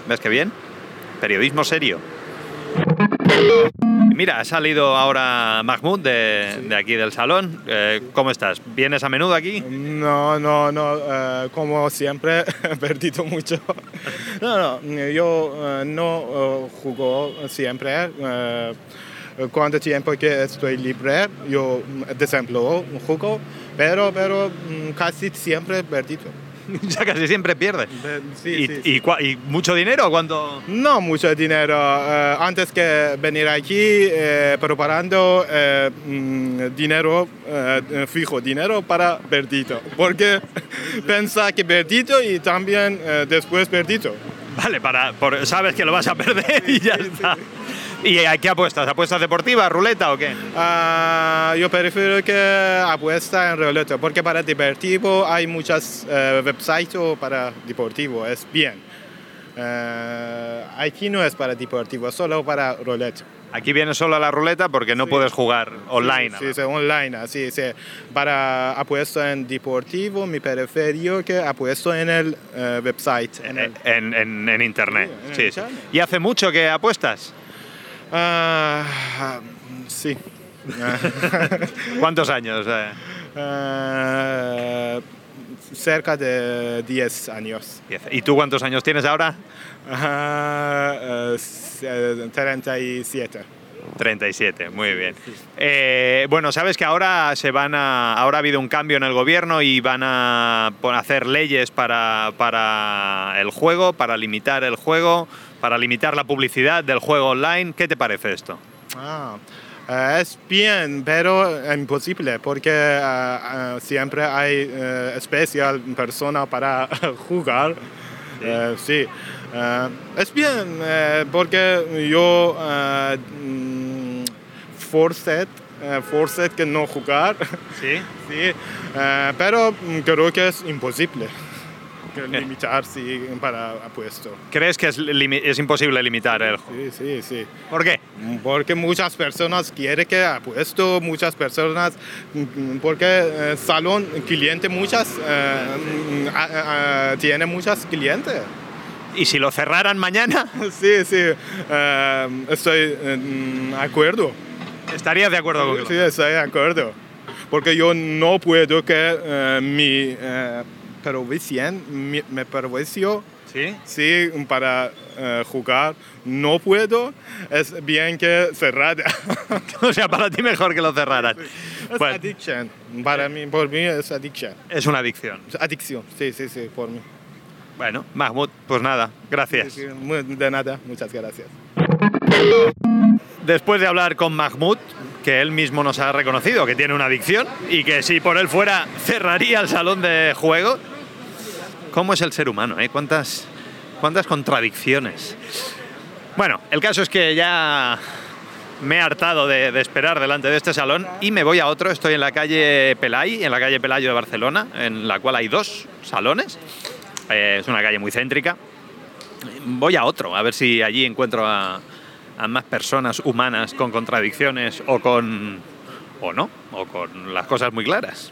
¿Ves qué bien? Periodismo serio. Mira, ha salido ahora Mahmoud de, de aquí del salón. Eh, ¿Cómo estás? ¿Vienes a menudo aquí? No, no, no, eh, como siempre he perdido mucho. No, no, yo eh, no eh, juego siempre. eh, cuánto tiempo que estoy libre, yo, por ejemplo, juego, pero, pero mm, casi siempre he perdido. ya casi siempre pierdes. Sí, ¿Y, sí, y cua- y mucho dinero cuánto? No mucho dinero. eh, antes que venir aquí, eh, preparando eh, mm, dinero fijo, dinero para perdido. Porque piensa que perdido y también después perdido. Vale, para, por- sabes que lo vas a perder y ya está. ¿Y a qué apuestas? ¿Apuestas deportivas, ruleta o qué? Ah, yo prefiero que apuesta en ruleta, porque para deportivo hay muchas eh, websites para deportivo, es bien. Eh, aquí no es para deportivo, solo para ruleta. Aquí vienes solo a la ruleta porque no puedes jugar online. Sí, sí, online, así, sí. Para apuesta en deportivo, me prefiero que apuesto en el eh, website. En el, En, en- en internet. en el Sí, sí. ¿Y hace mucho que apuestas? Ah, sí. ¿Cuántos años? eh? Eh, cerca de 10 años. ¿Y tú cuántos años tienes ahora? Ah, eh, eh, 37. 37, muy bien. Eh, bueno, sabes que ahora se van a, ahora ha habido un cambio en el gobierno y van a hacer leyes para, para el juego, para limitar el juego, para limitar la publicidad del juego online. ¿Qué te parece esto? Ah, eh, es bien, pero imposible porque eh, eh, siempre hay especial persona para jugar. Sí, es bien eh, porque yo eh, mm, forced que no jugar. Sí. sí, pero creo que es imposible que limitar sí, para apuesto. ¿Crees que es, es imposible limitar el juego? Sí, sí, sí. ¿Por qué? Porque muchas personas quieren que apuesto, muchas personas, mm, porque eh, salón cliente muchas, eh, mm, tiene muchas clientes. ¿Y si lo cerraran mañana? Sí, sí, eh, estoy eh, mm, de acuerdo. ¿Estarías de acuerdo con Sí, estoy de acuerdo. Porque yo no puedo que eh, mi provisión, mi, mi perjuicio, ¿Sí? sí, para eh, jugar, no puedo, es bien que cerrada. o sea, para ti mejor que lo cerraran. Es Bueno. addiction. Para mí, por mí es addiction. Es una adicción. Adicción, sí, sí, sí, por mí. Bueno, Mahmoud, pues nada, gracias. Sí, sí, de nada, muchas gracias. Después de hablar con Mahmoud, que él mismo nos ha reconocido que tiene una adicción y que si por él fuera cerraría el salón de juego. ¿Cómo es el ser humano? Eh? ¿Cuántas, ¿Cuántas contradicciones? Bueno, el caso es que ya me he hartado de, esperar delante de este salón y me voy a otro. Estoy en la calle Pelay, en la calle Pelayo de Barcelona, en la cual hay dos salones. Eh, es una calle muy céntrica. Voy a otro, a ver si allí encuentro a, a más personas humanas con contradicciones o con. o no, o con las cosas muy claras.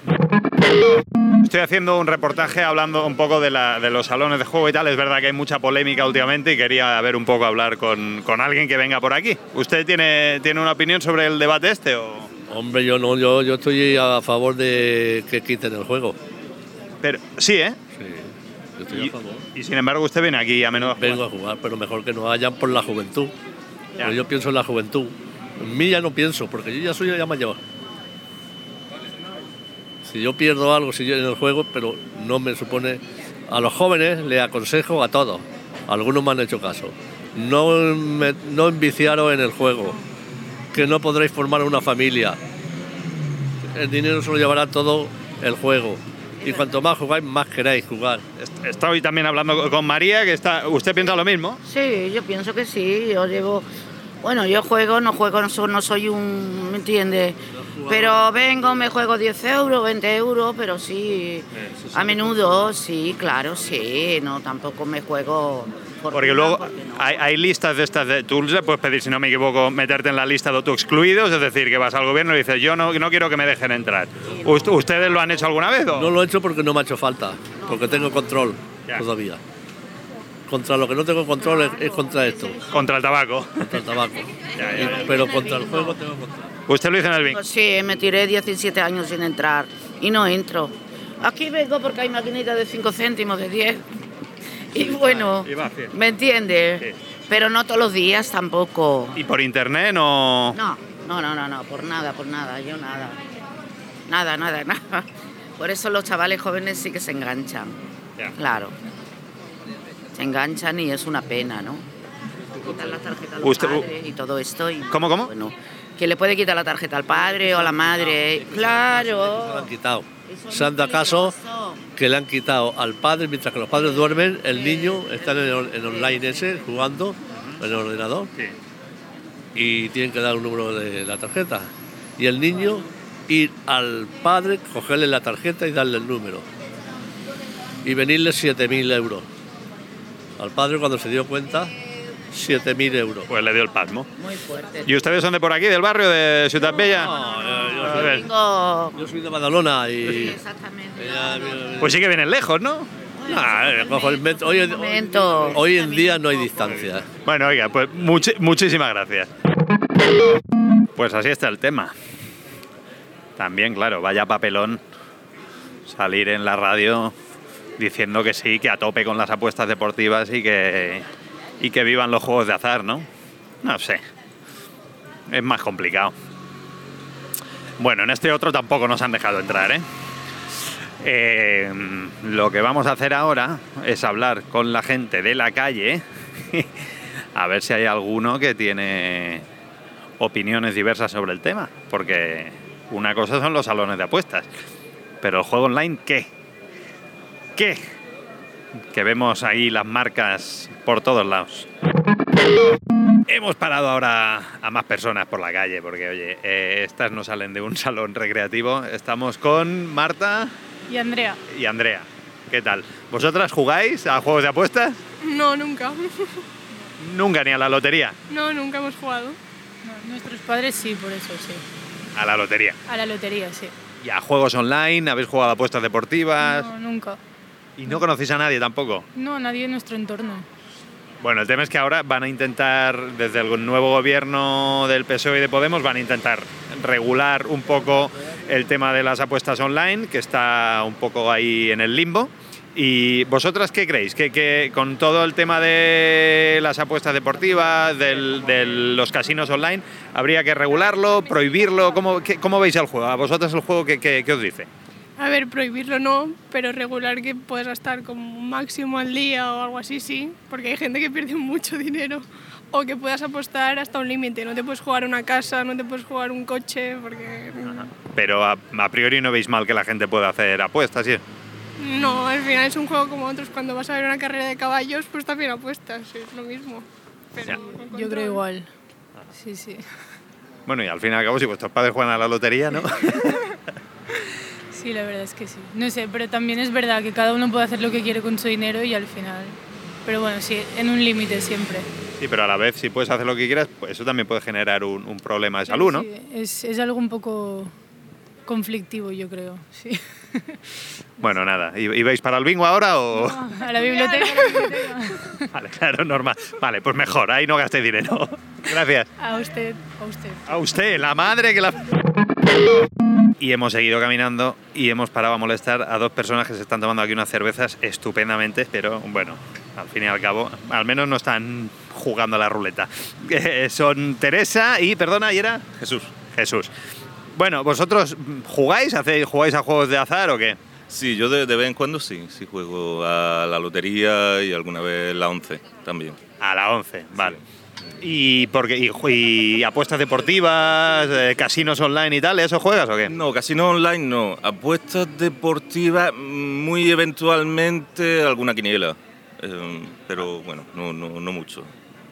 Estoy haciendo un reportaje hablando un poco de, la- de los salones de juego y tal. Es verdad que hay mucha polémica últimamente y quería ver un poco hablar con, con alguien que venga por aquí. ¿Usted tiene, tiene una opinión sobre el debate este o...? Hombre, yo no, yo, yo estoy a favor de que quiten el juego. Pero, sí, ¿eh? Sí, yo estoy Y- a favor. Y sin embargo usted viene aquí a menudo. Vengo a jugar, pero mejor que no vayan por la juventud. Pero yo pienso en la juventud. En mí ya no pienso, porque yo ya soy ya mayor. Si yo pierdo algo si yo en el juego, pero no me supone... A los jóvenes le aconsejo a todos. Algunos me han hecho caso. No, me, no enviciaros en el juego. Que no podréis formar una familia. El dinero se lo llevará todo el juego. Y cuanto más jugáis, más queráis jugar. Estoy también hablando con María, que está. ¿Usted piensa lo mismo? Sí, yo pienso que sí. Yo llevo. Bueno, yo juego, no juego, no soy, no soy un. ¿Me entiendes? Pero vengo, me juego 10 euros, 20 euros, pero sí. A menudo, sí, claro, sí. No, tampoco me juego. por Porque luego porque no. hay, hay listas de estas de le puedes pedir, si no me equivoco, meterte en la lista de autoexcluidos, es decir, que vas al gobierno y dices, yo no, no quiero que me dejen entrar. ¿Ust- ¿Ustedes lo han hecho alguna vez? o? No lo he hecho porque no me ha hecho falta, porque tengo control todavía. Contra lo que no tengo control es, es contra esto. Contra el tabaco. Contra el tabaco. Pero contra el juego tengo control. Usted lo dice en el bingo. Pues sí, me tiré 17 años sin entrar y no entro. Aquí vengo porque hay maquinitas de 5 céntimos, de 10. Y bueno, Y va haciendo. ¿me entiendes? Pero no todos los días tampoco. ¿Y por internet no...? No, no, no, no, no, por nada, por nada, yo nada. Nada, nada, nada. Por eso los chavales jóvenes sí que se enganchan. Ya. Claro. Se enganchan y es una pena, ¿no? Quitan la tarjeta a los Usted- padres y todo esto. Y, ¿Cómo, cómo? Bueno, que le puede quitar la tarjeta al padre o a la madre. Se Claro. han quitado. Se han dado caso que le han quitado al padre, mientras que los padres duermen, el niño está en, el, en online ese, jugando en el ordenador. Y tienen que dar un número de la tarjeta. Y el niño ir al padre, cogerle la tarjeta y darle el número. Y venirle 7.000 euros. Al padre cuando se dio cuenta, 7.000 euros. Pues le dio el pasmo. Muy fuerte. ¿Y ustedes son de por aquí, del barrio, de Ciudad Bella? yo, A ver. Vengo. Yo soy de Badalona y... Pues sí que vienen lejos, ¿no? Eh. Hoy, hoy en día no hay distancia. Bueno, oiga, pues muchísimas gracias. Pues así está el tema. También, claro, vaya papelón salir en la radio diciendo que sí, que a tope con las apuestas deportivas y que, y que vivan los juegos de azar, ¿no? No sé. Es más complicado. Bueno, en este otro tampoco nos han dejado entrar, ¿eh? Eh, lo que vamos a hacer ahora es hablar con la gente de la calle, a ver si hay alguno que tiene opiniones diversas sobre el tema, porque una cosa son los salones de apuestas, pero el juego online, ¿qué? ¿Qué? Que vemos ahí las marcas por todos lados. Hemos parado ahora a más personas por la calle, porque oye, eh, estas no salen de un salón recreativo. Estamos con Marta Y Andrea. y Andrea. ¿Qué tal? ¿Vosotras jugáis a juegos de apuestas? No, nunca. Nunca ni a la lotería. No, nunca hemos jugado. nuestros padres sí, por eso sí. A la lotería. A la lotería, sí. ¿Y a juegos online? ¿Habéis jugado a apuestas deportivas? No, nunca. ¿Y no conocéis a nadie tampoco? No, nadie en nuestro entorno. Bueno, el tema es que ahora van a intentar, desde el nuevo gobierno del PSOE y de Podemos, van a intentar regular un poco el tema de las apuestas online, que está un poco ahí en el limbo. ¿Y vosotras qué creéis? ¿Que, que con todo el tema de las apuestas deportivas, de los casinos online, habría que regularlo, prohibirlo? ¿Cómo, qué- cómo veis el juego? ¿A vosotras el juego qué, qué- qué os dice? A ver, prohibirlo no, pero regular que puedas gastar como un máximo al día o algo así, sí, porque hay gente que pierde mucho dinero. O que puedas apostar hasta un límite, no te puedes jugar una casa, no te puedes jugar un coche, porque Pero a, a priori no veis mal que la gente pueda hacer apuestas, ¿sí? no, al final es un juego como otros. Cuando vas a ver una carrera de caballos, pues también apuestas, es lo mismo. Pero Yo creo igual. Sí, sí. Bueno, y al fin y al cabo, si vuestros padres juegan a la lotería, ¿no? Sí, la verdad es que sí. No sé, pero también es verdad que cada uno puede hacer lo que quiere con su dinero y al final. Pero bueno, sí, en un límite siempre. Sí, pero a la vez, si puedes hacer lo que quieras, pues eso también puede generar un, un problema de salud, ¿no? Sí, es, es algo un poco conflictivo, yo creo. Sí. Bueno, nada. ¿I- ¿Ibais para el bingo ahora o...? A la biblioteca. a la biblioteca. Vale, claro, normal. Vale, pues mejor, ahí no gastéis dinero. Gracias. A usted, a usted. A usted, la madre que la... Y hemos seguido caminando y hemos parado a molestar a dos personas que se están tomando aquí unas cervezas estupendamente, pero bueno, al fin y al cabo, al menos no están jugando a la ruleta. Eh, son Teresa y, perdona, ¿y era? Jesús. Jesús. Bueno, ¿vosotros jugáis? ¿Hacéis, ¿Jugáis a juegos de azar o qué? Sí, yo de, de vez en cuando sí, sí juego a la lotería y alguna vez la 11 también. A la 11, vale. ¿Y, porque, y, y apuestas deportivas, eh, casinos online y tal, ¿eso juegas o qué? No, casino online no. Apuestas deportivas, mm, muy eventualmente alguna quiniela. Eh, pero bueno, no, no, no mucho.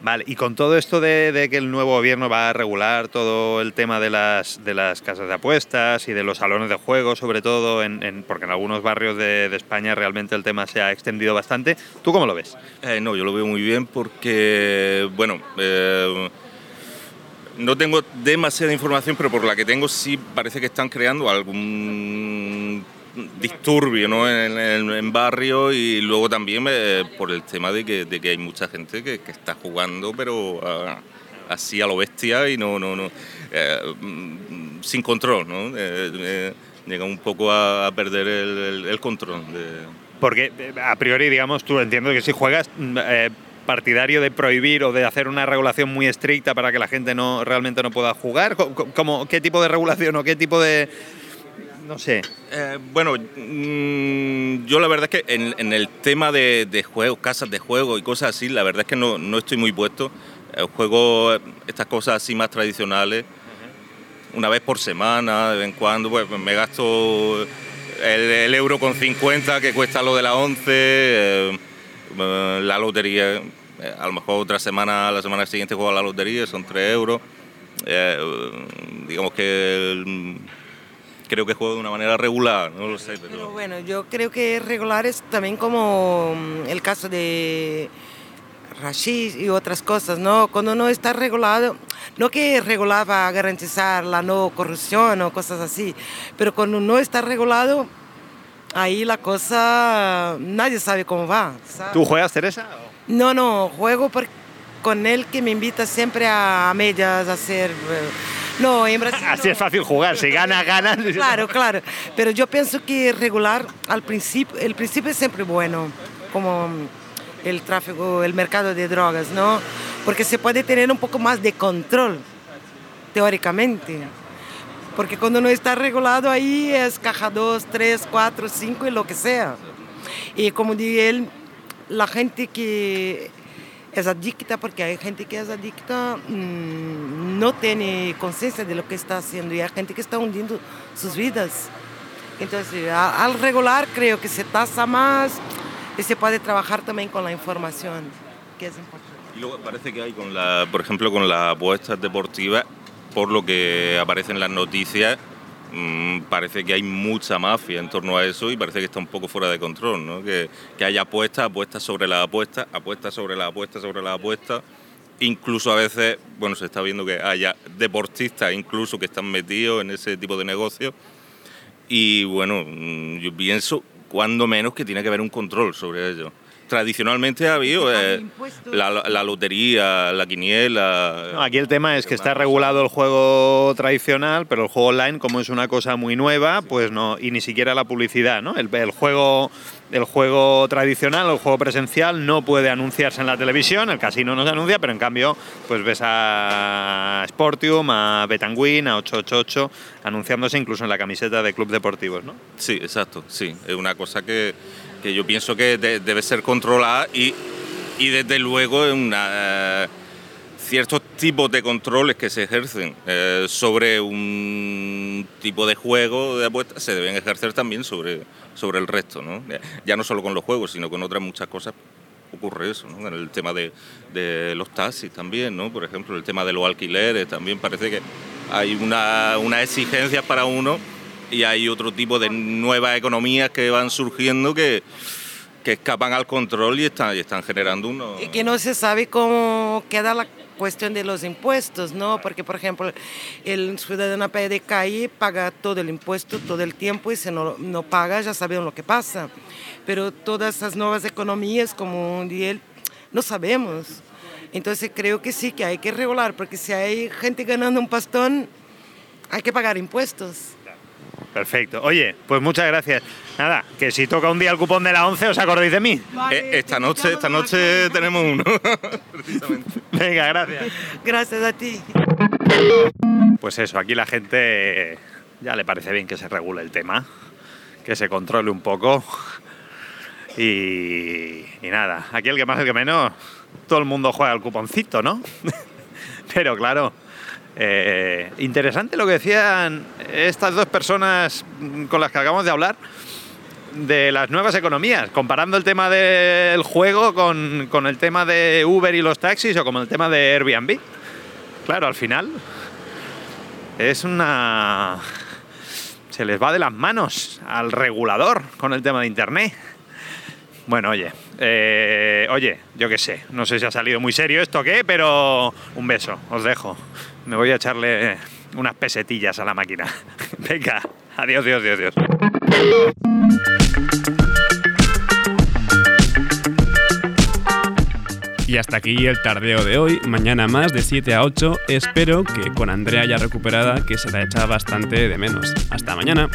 Vale, y con todo esto de, que el nuevo gobierno va a regular todo el tema de las, de las casas de apuestas y de los salones de juego, sobre todo, en, en- porque en algunos barrios de, de España realmente el tema se ha extendido bastante, ¿tú cómo lo ves? Eh, no, yo lo veo muy bien porque, bueno, eh, no tengo demasiada información, pero por la que tengo sí parece que están creando algún disturbio ¿no? en, barrio y luego también eh, por el tema de que, hay mucha gente que, está jugando, pero ah, así a lo bestia y no, no, no eh, mm, sin control, ¿no? Eh, llega un poco a, perder el, control. De, Porque a priori, digamos, tú entiendo que si juegas mm, partidario de prohibir o de hacer una regulación muy estricta para que la gente no realmente no pueda jugar, ¿Cómo, ¿qué tipo de regulación o qué tipo de... no sé... Eh, bueno, mm, yo la verdad es que en, en el tema de, de juegos, casas de juego y cosas así, la verdad es que no, no estoy muy puesto. Eh, juego estas cosas así más tradicionales, una vez por semana, de vez en cuando, pues me gasto el, el euro con 50 que cuesta lo de la 11, eh, la lotería, a lo mejor otra semana, la semana siguiente juego a la lotería, son 3 euros. Eh, digamos que... mm, creo que juego de una manera regular, no lo sé, pero... Pero bueno, yo creo que regular es también como mm, el caso de Rashid y otras cosas, ¿no? Cuando no está regulado, no que regular va a garantizar la no corrupción o cosas así, pero cuando no está regulado, ahí la cosa, nadie sabe cómo va. ¿sabe? ¿Tú juegas, Teresa? No, no, juego por- con él que me invita siempre a medias a hacer. eh, No, en Brasil Así es fácil jugar, si ganas, ganas. Claro, claro. Pero yo pienso que regular al principio, el principio es siempre bueno, como el tráfico, el mercado de drogas, ¿no? Porque se puede tener un poco más de control, teóricamente. Porque cuando no está regulado ahí es caja 2, 3, 4, 5 y lo que sea. Y como dice él, la gente que es adicta, porque hay gente que es adicta, mm, no tiene conciencia de lo que está haciendo y hay gente que está hundiendo sus vidas. Entonces, al regular creo que se tasa más y se puede trabajar también con la información, que es importante. Y luego parece que hay con la, por ejemplo, con las apuestas deportivas, por lo que aparece en las noticias, mm, parece que hay mucha mafia en torno a eso y parece que está un poco fuera de control, ¿no? Que, que hay apuestas, apuestas sobre las apuestas, apuestas sobre las apuestas sobre las apuestas. Incluso a veces, bueno, se está viendo que haya deportistas incluso que están metidos en ese tipo de negocios. Y bueno, mm, yo pienso, cuando menos, que tiene que haber un control sobre ello. Tradicionalmente ha habido eh, la, la lotería, la quiniela. No, aquí el tema es que está regulado el juego tradicional, pero el juego online, como es una cosa muy nueva, pues no, y ni siquiera la publicidad, ¿no? El, el juego, el juego tradicional, el juego presencial, no puede anunciarse en la televisión, el casino no se anuncia, pero en cambio, pues ves a Sportium, a Betanguin, a 888, anunciándose incluso en la camiseta de club deportivos, ¿no? Sí, exacto, sí. Es una cosa que, que yo pienso que de- debe ser controlada y, y desde luego una, eh, ciertos tipos de controles que se ejercen eh, sobre un tipo de juego de apuestas se deben ejercer también sobre, sobre el resto, ¿no? Ya- no solo con los juegos, sino con otras muchas cosas ocurre eso, ¿no? En el tema de, de los taxis también, ¿no? Por ejemplo, el tema de los alquileres también parece que hay una, unas exigencias para uno y hay otro tipo de nuevas economías que van surgiendo que, que escapan al control y están, y están generando unos... Y que no se sabe cómo queda la cuestión de los impuestos, ¿no? Porque, por ejemplo, el ciudadano de calle paga todo el impuesto todo el tiempo y si no, no paga ya sabemos lo que pasa. Pero todas esas nuevas economías, como un día, no sabemos. Entonces creo que sí, que hay que regular, porque si hay gente ganando un pastón, hay que pagar impuestos. Perfecto. Oye, pues muchas gracias. Nada, que si toca un día el cupón de la 11, ¿os acordáis de mí? Eh, esta noche, esta noche tenemos uno. Venga, gracias. Gracias a ti. Pues eso, aquí la gente ya le parece bien que se regule el tema, que se controle un poco. Y, y nada, aquí el que más, el que menos, todo el mundo juega al cuponcito, ¿no? Pero claro, eh, interesante lo que decían estas dos personas con las que acabamos de hablar de las nuevas economías, comparando el tema del juego con, con el tema de Uber y los taxis o con el tema de Airbnb. Claro, al final es una... Se les va de las manos al regulador con el tema de Internet. Bueno, oye, eh, oye, yo qué sé, no sé si ha salido muy serio esto o qué, pero un beso, os dejo. Me voy a echarle unas pesetillas a la máquina. Venga, adiós, adiós, adiós, adiós. Y hasta aquí el tardeo de hoy. Mañana más de 7 a 8. Espero que con Andrea ya recuperada, que se la echa bastante de menos. Hasta mañana.